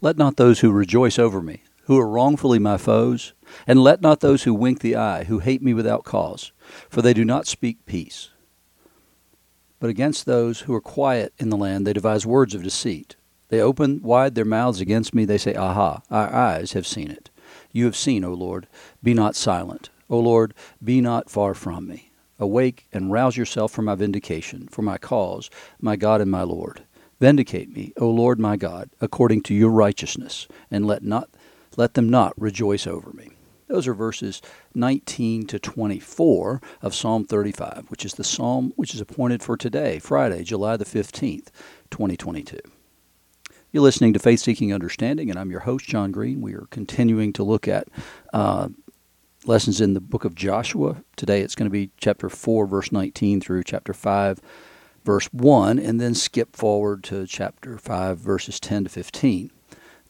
Let not those who rejoice over me, who are wrongfully my foes, and let not those who wink the eye, who hate me without cause, for they do not speak peace. But against those who are quiet in the land they devise words of deceit. They open wide their mouths against me. They say, Aha, our eyes have seen it. You have seen, O Lord. Be not silent. O Lord, be not far from me. Awake and rouse yourself for my vindication, for my cause, my God and my Lord. Vindicate me, O Lord my God, according to your righteousness, and let not let them not rejoice over me. Those are verses 19 to 24 of Psalm 35, which is the psalm which is appointed for today, Friday, July the 15th, 2022. You're listening to Faith Seeking Understanding, and I'm your host, John Green. We are continuing to look at uh, lessons in the book of Joshua. Today it's going to be chapter 4, verse 19 through chapter 5, verse 1, and then skip forward to chapter 5, verses 10 to 15.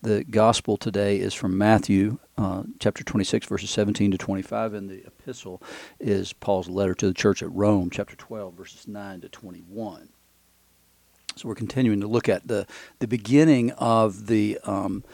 The gospel today is from Matthew uh, chapter 26, verses 17 to 25, and the epistle is Paul's letter to the church at Rome, chapter 12, verses 9 to 21. So we're continuing to look at the, the beginning of the um,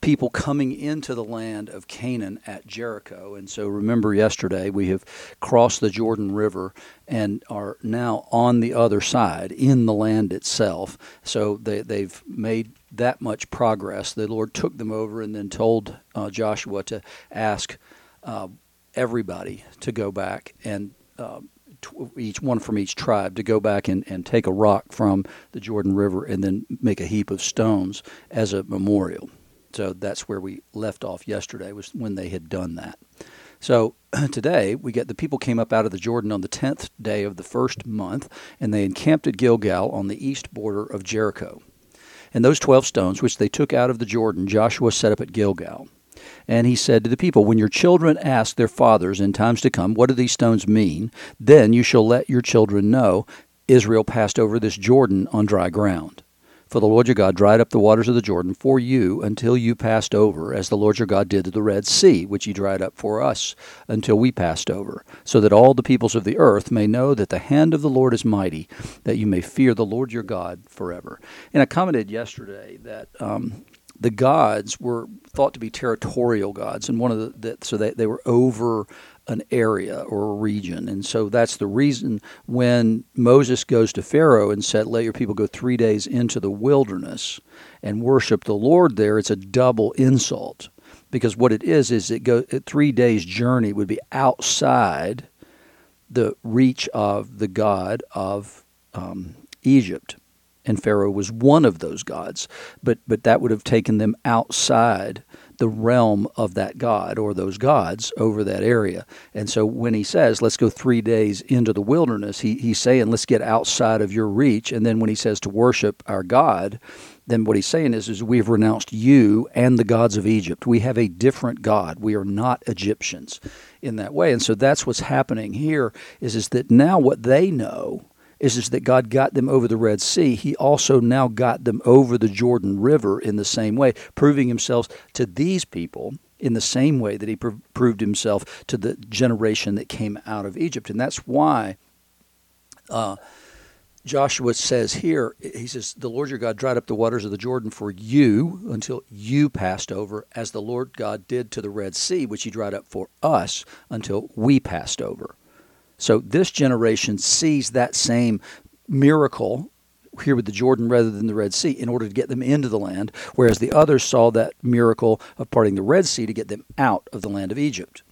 people coming into the land of Canaan at Jericho. And so remember yesterday we have crossed the Jordan River and are now on the other side in the land itself. So they, they've made that much progress. The Lord took them over and then told uh, Joshua to ask uh, everybody to go back and uh, each one from each tribe to go back and, and take a rock from the Jordan River and then make a heap of stones as a memorial. So that's where we left off yesterday was when they had done that. So today we get the people came up out of the Jordan on the tenth day of the first month, and they encamped at Gilgal on the east border of Jericho. And those twelve stones which they took out of the Jordan, Joshua set up at Gilgal. And he said to the people, When your children ask their fathers in times to come, What do these stones mean? Then you shall let your children know Israel passed over this Jordan on dry ground. For the Lord your God dried up the waters of the Jordan for you until you passed over, as the Lord your God did to the Red Sea, which he dried up for us until we passed over, so that all the peoples of the earth may know that the hand of the Lord is mighty, that you may fear the Lord your God forever. And I commented yesterday that um, the gods were thought to be territorial gods, and one of the, the so they, they were over an area or a region. And so that's the reason when Moses goes to Pharaoh and said, Let your people go three days into the wilderness and worship the Lord there, it's a double insult. Because what it is, is it go three days journey would be outside the reach of the God of um, Egypt. And Pharaoh was one of those gods, but but that would have taken them outside the realm of that god or those gods over that area. And so when he says, let's go three days into the wilderness, he, he's saying, let's get outside of your reach. And then when he says to worship our God, then what he's saying is, is we've renounced you and the gods of Egypt. We have a different God. We are not Egyptians in that way. And so that's what's happening here is, is that now what they know is, is that God got them over the Red Sea. He also now got them over the Jordan River in the same way, proving himself to these people in the same way that he pr- proved himself to the generation that came out of Egypt. And that's why uh, Joshua says here, he says, The Lord your God dried up the waters of the Jordan for you until you passed over, as the Lord God did to the Red Sea, which he dried up for us until we passed over. So this generation sees that same miracle here with the Jordan rather than the Red Sea in order to get them into the land, whereas the others saw that miracle of parting the Red Sea to get them out of the land of Egypt.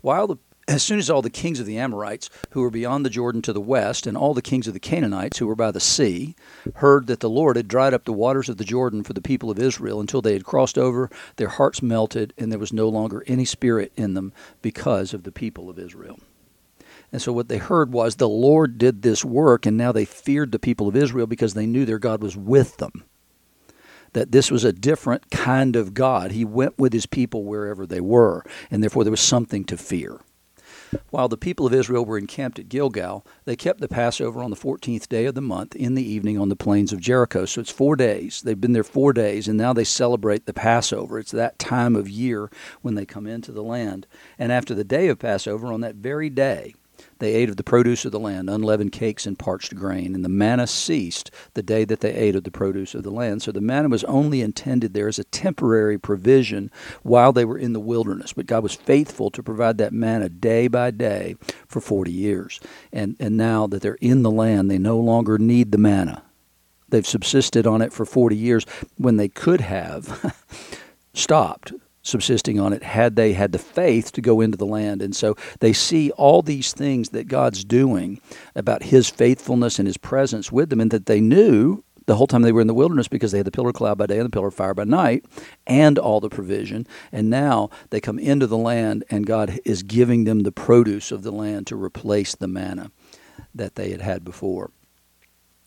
While the as soon as all the kings of the Amorites, who were beyond the Jordan to the west, and all the kings of the Canaanites, who were by the sea, heard that the Lord had dried up the waters of the Jordan for the people of Israel until they had crossed over, their hearts melted, and there was no longer any spirit in them because of the people of Israel. And so what they heard was the Lord did this work, and now they feared the people of Israel because they knew their God was with them. That this was a different kind of God. He went with his people wherever they were, and therefore there was something to fear. While the people of Israel were encamped at Gilgal, they kept the Passover on the 14th day of the month in the evening on the plains of Jericho. So it's four days. They've been there four days, and now they celebrate the Passover. It's that time of year when they come into the land. And after the day of Passover, on that very day, They ate of the produce of the land, unleavened cakes and parched grain, and the manna ceased the day that they ate of the produce of the land. So the manna was only intended there as a temporary provision while they were in the wilderness. But God was faithful to provide that manna day by day for 40 years. And, and now that they're in the land, they no longer need the manna. They've subsisted on it for 40 years when they could have stopped subsisting on it had they had the faith to go into the land. And so they see all these things that God's doing about his faithfulness and his presence with them, and that they knew the whole time they were in the wilderness because they had the pillar of cloud by day and the pillar of fire by night and all the provision. And now they come into the land, and God is giving them the produce of the land to replace the manna that they had had before.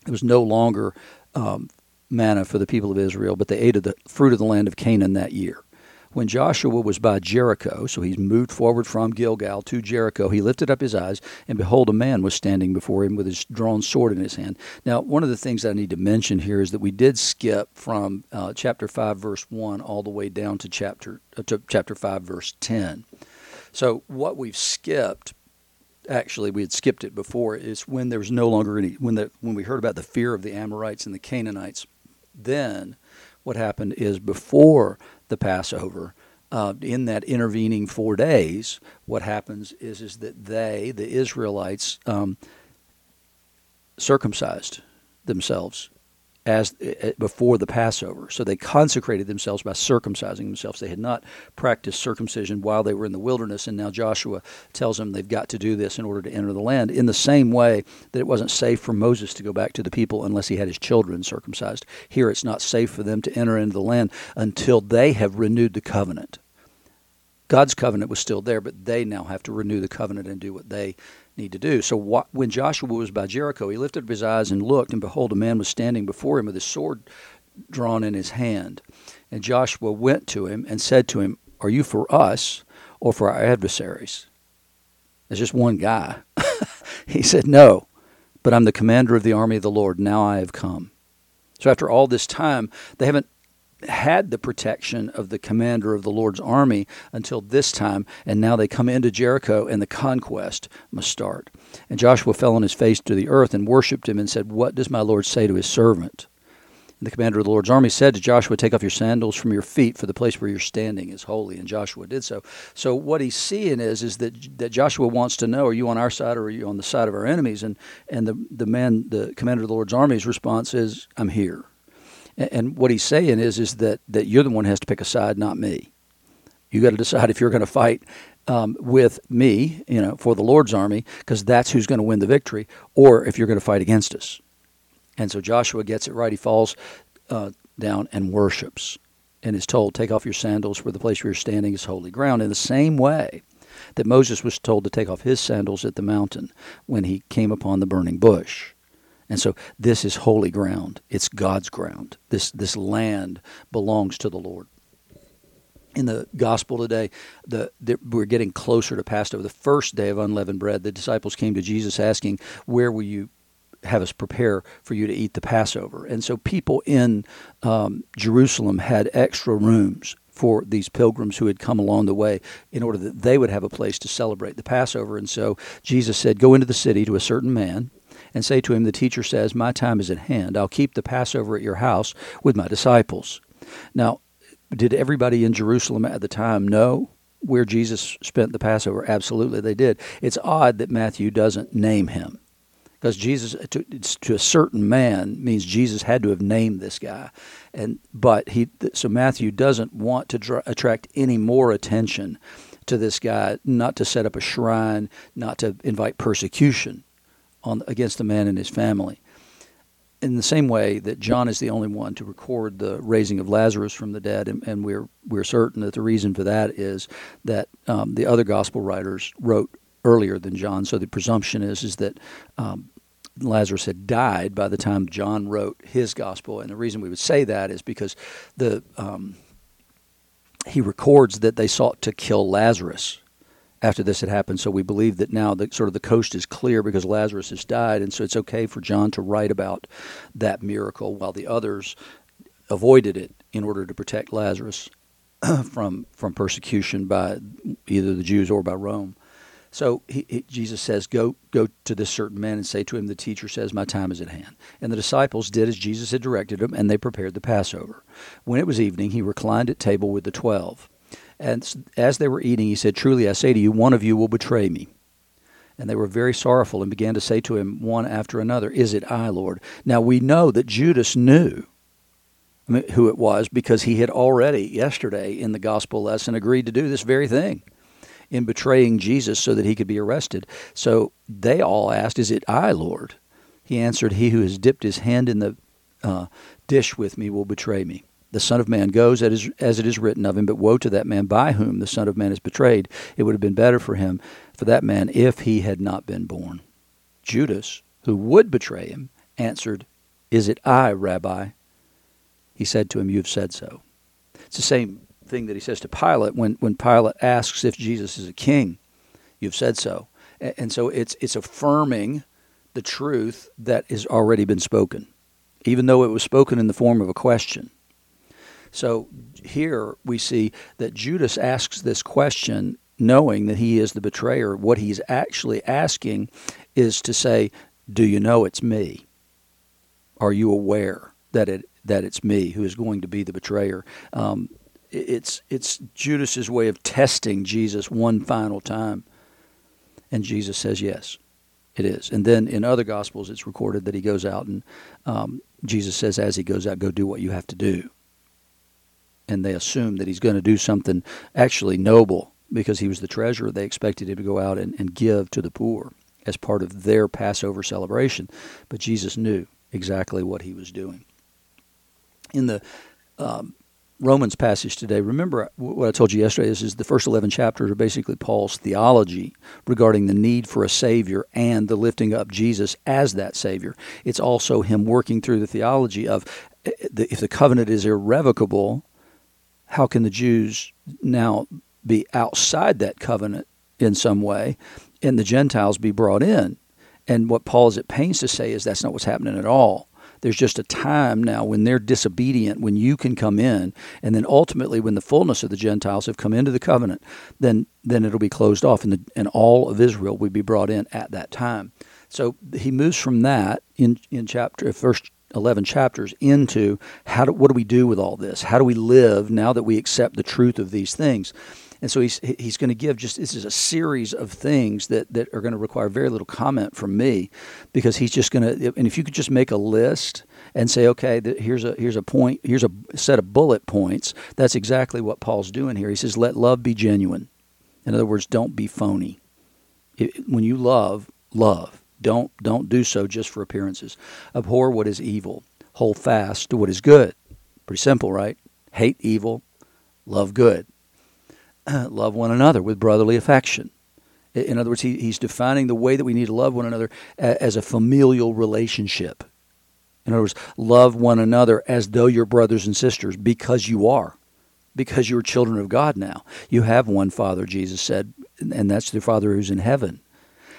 It was no longer um, manna for the people of Israel, but they ate of the fruit of the land of Canaan that year when Joshua was by Jericho, so he's moved forward from Gilgal to Jericho, he lifted up his eyes, and behold, a man was standing before him with his drawn sword in his hand. Now, one of the things I need to mention here is that we did skip from uh, chapter 5, verse 1, all the way down to chapter, uh, to chapter 5, verse 10. So, what we've skipped actually we had skipped it before is when there was no longer any when the when we heard about the fear of the Amorites and the Canaanites then what happened is before the Passover, uh, in that intervening four days, what happens is is that they, the Israelites, um, circumcised themselves as uh, before the Passover. So they consecrated themselves by circumcising themselves. They had not practiced circumcision while they were in the wilderness, and now Joshua tells them they've got to do this in order to enter the land. In the same way that it wasn't safe for Moses to go back to the people unless he had his children circumcised. Here it's not safe for them to enter into the land until they have renewed the covenant. God's covenant was still there, but they now have to renew the covenant and do what they need to do. So when Joshua was by Jericho, he lifted up his eyes and looked, and behold, a man was standing before him with his sword drawn in his hand. And Joshua went to him and said to him, Are you for us or for our adversaries? There's just one guy. he said, No, but I'm the commander of the army of the Lord. Now I have come. So after all this time, they haven't had the protection of the commander of the Lord's army until this time, and now they come into Jericho, and the conquest must start. And Joshua fell on his face to the earth and worshipped him and said, What does my Lord say to his servant? And the commander of the Lord's army said to Joshua, Take off your sandals from your feet, for the place where you're standing is holy. And Joshua did so. So what he's seeing is is that that Joshua wants to know, are you on our side or are you on the side of our enemies? And and the the man, the commander of the Lord's army's response is, I'm here. And what he's saying is is that that you're the one who has to pick a side, not me. You got to decide if you're going to fight um, with me, you know, for the Lord's army, because that's who's going to win the victory, or if you're going to fight against us. And so Joshua gets it right. He falls uh, down and worships, and is told, "Take off your sandals, for the place where you're standing is holy ground." In the same way that Moses was told to take off his sandals at the mountain when he came upon the burning bush. And so this is holy ground. It's God's ground. This this land belongs to the Lord. In the gospel today, the, the, we're getting closer to Passover. The first day of unleavened bread, the disciples came to Jesus asking, "Where will you have us prepare for you to eat the Passover?" And so people in um, Jerusalem had extra rooms for these pilgrims who had come along the way in order that they would have a place to celebrate the Passover. And so Jesus said, Go into the city to a certain man and say to him, The teacher says, My time is at hand. I'll keep the Passover at your house with my disciples. Now, did everybody in Jerusalem at the time know where Jesus spent the Passover? Absolutely, they did. It's odd that Matthew doesn't name him because Jesus to, to, a certain man means Jesus had to have named this guy, and but he so Matthew doesn't want to attract any more attention to this guy, not to set up a shrine, not to invite persecution on against the man and his family. In the same way that John is the only one to record the raising of Lazarus from the dead, and, and we're we're certain that the reason for that is that um, the other gospel writers wrote earlier than John. So the presumption is is that um, Lazarus had died by the time John wrote his gospel, and the reason we would say that is because the um, he records that they sought to kill Lazarus after this had happened. So we believe that now the sort of the coast is clear because Lazarus has died, and so it's okay for John to write about that miracle while the others avoided it in order to protect Lazarus from from persecution by either the Jews or by Rome. So he, he, Jesus says, "Go, go to this certain man and say to him, the teacher says, my time is at hand." And the disciples did as Jesus had directed them, and they prepared the Passover. When it was evening, he reclined at table with the twelve. And as they were eating, he said, Truly I say to you, one of you will betray me. And they were very sorrowful and began to say to him one after another, Is it I, Lord? Now we know that Judas knew who it was because he had already, yesterday in the gospel lesson, agreed to do this very thing in betraying Jesus so that he could be arrested. So they all asked, Is it I, Lord? He answered, He who has dipped his hand in the uh, dish with me will betray me. The Son of Man goes as it is written of him, but woe to that man by whom the Son of Man is betrayed. It would have been better for him, for that man, if he had not been born. Judas, who would betray him, answered, Is it I, Rabbi? He said to him, You have said so. It's the same thing that he says to Pilate when, when Pilate asks if Jesus is a king. You've said so. And so it's, it's affirming the truth that has already been spoken, even though it was spoken in the form of a question. So here we see that Judas asks this question knowing that he is the betrayer. What he's actually asking is to say, Do you know it's me? Are you aware that it that it's me who is going to be the betrayer? Um, it's it's Judas's way of testing Jesus one final time, and Jesus says yes, it is. And then in other gospels, it's recorded that he goes out and um, Jesus says as he goes out, go do what you have to do and they assume that he's going to do something actually noble because he was the treasurer. They expected him to go out and, and give to the poor as part of their Passover celebration. But Jesus knew exactly what he was doing. In the um, Romans passage today, remember what I told you yesterday is, is the first 11 chapters are basically Paul's theology regarding the need for a Savior and the lifting up Jesus as that Savior. It's also him working through the theology of eh, if the covenant is irrevocable, how can the Jews now be outside that covenant in some way and the Gentiles be brought in? And what Paul is at pains to say is that's not what's happening at all. There's just a time now when they're disobedient, when you can come in, and then ultimately when the fullness of the Gentiles have come into the covenant, then then it'll be closed off, and the, and all of Israel will be brought in at that time. So he moves from that in in chapter first 11 chapters into how do, what do we do with all this? How do we live now that we accept the truth of these things? And so he's he's going to give just this is a series of things that, that are going to require very little comment from me because he's just going to and if you could just make a list and say okay here's a here's a point here's a set of bullet points that's exactly what Paul's doing here. He says let love be genuine. In other words, don't be phony. It, when you love, love. Don't don't do so just for appearances. Abhor what is evil. Hold fast to what is good. Pretty simple, right? Hate evil, love good. love one another with brotherly affection. In other words, he, he's defining the way that we need to love one another as a familial relationship. In other words, love one another as though you're brothers and sisters because you are, because you're children of God now. You have one Father, Jesus said, and that's the Father who's in heaven.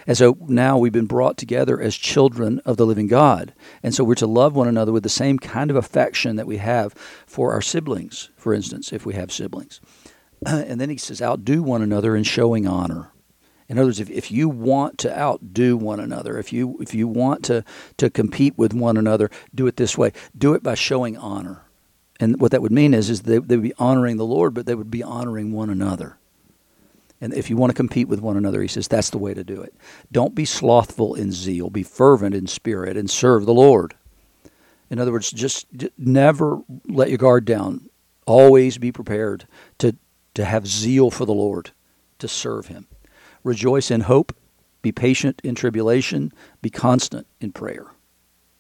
And so now we've been brought together as children of the living God. And so we're to love one another with the same kind of affection that we have for our siblings, for instance, if we have siblings. And then he says, outdo one another in showing honor. In other words, if, if you want to outdo one another, if you if you want to, to compete with one another, do it this way. Do it by showing honor. And what that would mean is, is they, they would be honoring the Lord, but they would be honoring one another. And if you want to compete with one another, he says that's the way to do it. Don't be slothful in zeal, be fervent in spirit, and serve the Lord. In other words, just never let your guard down. Always be prepared to, to have zeal for the Lord, to serve Him. Rejoice in hope, be patient in tribulation, be constant in prayer.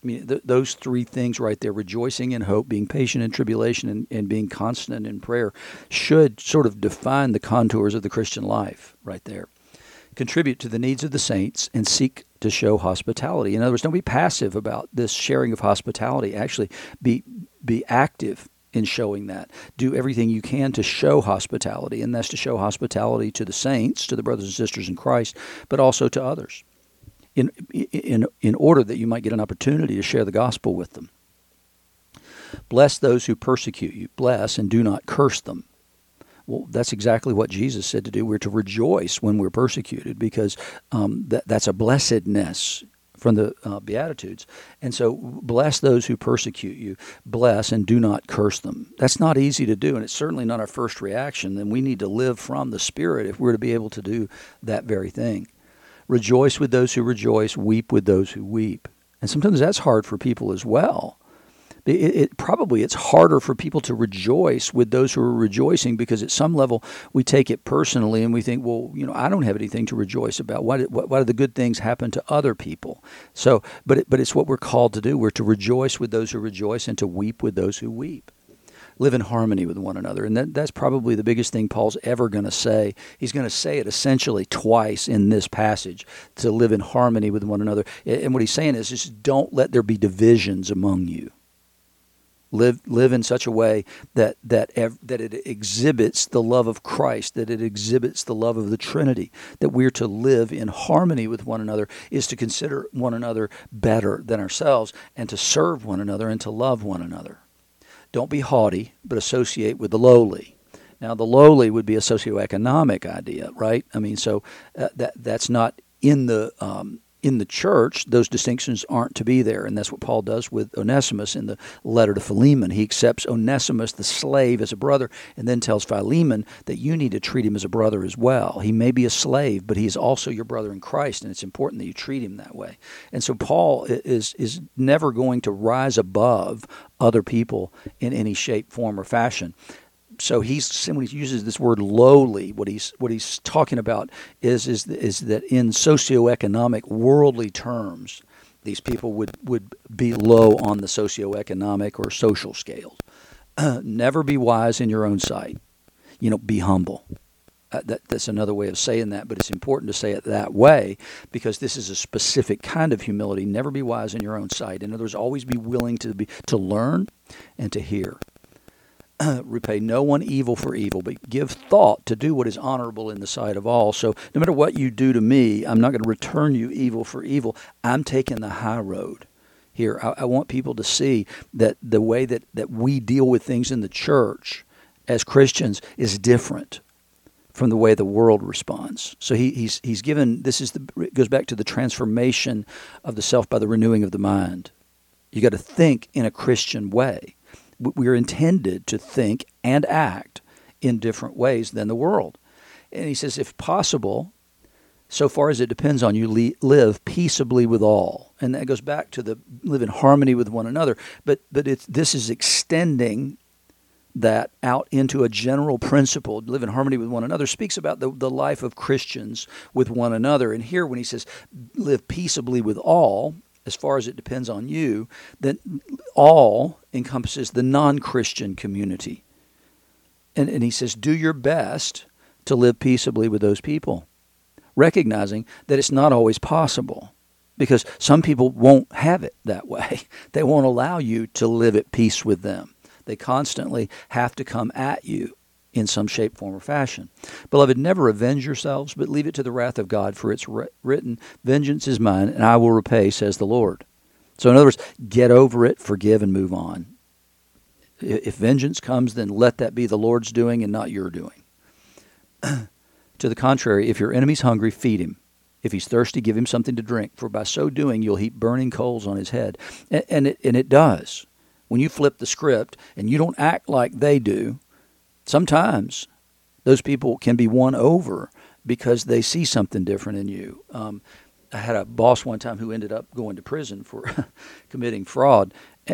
I mean, th- those three things right there rejoicing in hope, being patient in tribulation, and, and being constant in prayer should sort of define the contours of the Christian life right there. Contribute to the needs of the saints and seek to show hospitality. In other words, don't be passive about this sharing of hospitality. Actually, be, be active in showing that. Do everything you can to show hospitality, and that's to show hospitality to the saints, to the brothers and sisters in Christ, but also to others in, in, in order that you might get an opportunity to share the gospel with them. Bless those who persecute you. Bless and do not curse them. Well, that's exactly what Jesus said to do. We're to rejoice when we're persecuted because um, that, that's a blessedness from the uh, Beatitudes. And so, bless those who persecute you, bless and do not curse them. That's not easy to do, and it's certainly not our first reaction. And we need to live from the Spirit if we're to be able to do that very thing. Rejoice with those who rejoice, weep with those who weep. And sometimes that's hard for people as well it, it, probably it's harder for people to rejoice with those who are rejoicing because at some level we take it personally and we think, well, you know, I don't have anything to rejoice about. Why did, why, the good things happen to other people? So, but it, but it's what we're called to do. We're to rejoice with those who rejoice and to weep with those who weep live in harmony with one another. And that, that's probably the biggest thing Paul's ever going to say. He's going to say it essentially twice in this passage to live in harmony with one another. And what he's saying is just don't let there be divisions among you live live in such a way that that that it exhibits the love of Christ, that it exhibits the love of the Trinity, that we're to live in harmony with one another is to consider one another better than ourselves and to serve one another and to love one another. Don't be haughty, but associate with the lowly. Now, the lowly would be a socioeconomic idea, right? I mean, so uh, that that's not in the um, in the church, those distinctions aren't to be there. And that's what Paul does with Onesimus in the letter to Philemon. He accepts Onesimus, the slave, as a brother, and then tells Philemon that you need to treat him as a brother as well. He may be a slave, but he is also your brother in Christ, and it's important that you treat him that way. And so Paul is, is never going to rise above other people in any shape, form, or fashion so he's when he uses this word lowly, what he's what he's talking about is is is that in socioeconomic worldly terms, these people would would be low on the socioeconomic or social scales. never be wise in your own sight. You know, be humble. Uh, that, that's another way of saying that, but it's important to say it that way because this is a specific kind of humility. Never be wise in your own sight. In other words, always be willing to be to learn and to hear. repay no one evil for evil, but give thought to do what is honorable in the sight of all. So, no matter what you do to me, I'm not going to return you evil for evil. I'm taking the high road here. I, I, want people to see that the way that, that we deal with things in the church as Christians is different from the way the world responds. So he, he's he's given this is the goes back to the transformation of the self by the renewing of the mind. You got to think in a Christian way we're intended to think and act in different ways than the world. And he says, if possible, so far as it depends on you, live peaceably with all. And that goes back to the live in harmony with one another. But but it's, this is extending that out into a general principle, live in harmony with one another, speaks about the, the life of Christians with one another. And here, when he says, live peaceably with all, as far as it depends on you, then all encompasses the non Christian community. And, and he says, do your best to live peaceably with those people, recognizing that it's not always possible because some people won't have it that way. They won't allow you to live at peace with them. They constantly have to come at you in some shape, form, or fashion. Beloved, never avenge yourselves, but leave it to the wrath of God, for it's written, Vengeance is mine, and I will repay, says the Lord. So, in other words, get over it, forgive, and move on. If vengeance comes, then let that be the Lord's doing and not your doing. to the contrary, if your enemy's hungry, feed him. If he's thirsty, give him something to drink, for by so doing you'll heap burning coals on his head. And, it, and it does. When you flip the script and you don't act like they do, sometimes those people can be won over because they see something different in you. Um, I had a boss one time who ended up going to prison for committing fraud,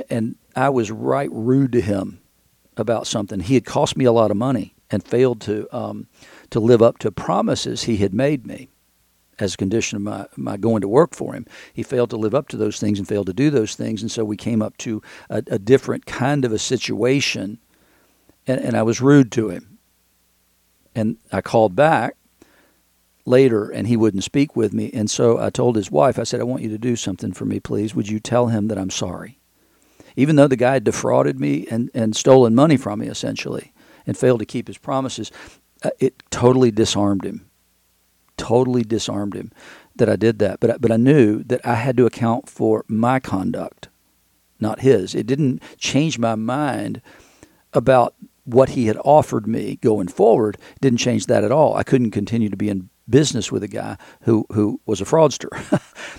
and I was right rude to him about something. He had cost me a lot of money and failed to um, to live up to promises he had made me as a condition of my, my going to work for him. He failed to live up to those things and failed to do those things, and so we came up to a, a different kind of a situation and, and I was rude to him. And I called back later and he wouldn't speak with me. And so I told his wife, I said, I want you to do something for me, please. Would you tell him that I'm sorry? Even though the guy defrauded me and, and stolen money from me, essentially, and failed to keep his promises, uh, it totally disarmed him. Totally disarmed him that I did that. But, but I knew that I had to account for my conduct, not his. It didn't change my mind about what he had offered me going forward didn't change that at all. I couldn't continue to be in business with a guy who, who was a fraudster.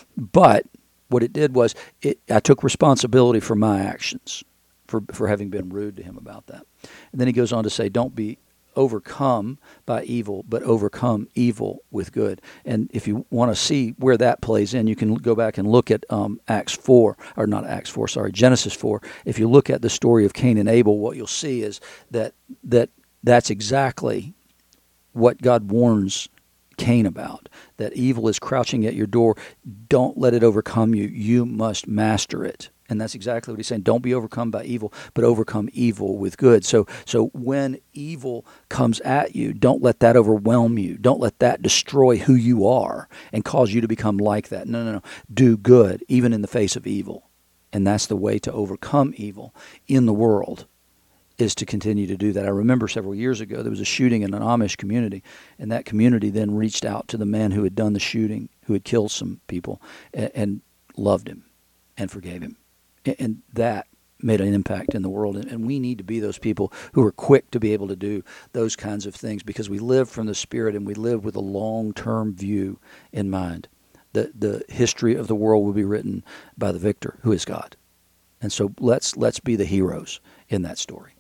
but what it did was it, I took responsibility for my actions, for, for having been rude to him about that. And then he goes on to say, don't be overcome by evil, but overcome evil with good. And if you want to see where that plays in, you can go back and look at um, Acts 4, or not Acts 4, sorry, Genesis 4. If you look at the story of Cain and Abel, what you'll see is that, that that's exactly what God warns Cain about. That evil is crouching at your door. Don't let it overcome you. You must master it. And that's exactly what he's saying. Don't be overcome by evil, but overcome evil with good. So so when evil comes at you, don't let that overwhelm you. Don't let that destroy who you are and cause you to become like that. No, no, no. Do good even in the face of evil. And that's the way to overcome evil in the world is to continue to do that. I remember several years ago there was a shooting in an Amish community, and that community then reached out to the man who had done the shooting, who had killed some people, and, and loved him and forgave him and that made an impact in the world. And, we need to be those people who are quick to be able to do those kinds of things because we live from the Spirit and we live with a long term view in mind. The, the history of the world will be written by the victor, who is God. And so let's, let's be the heroes in that story.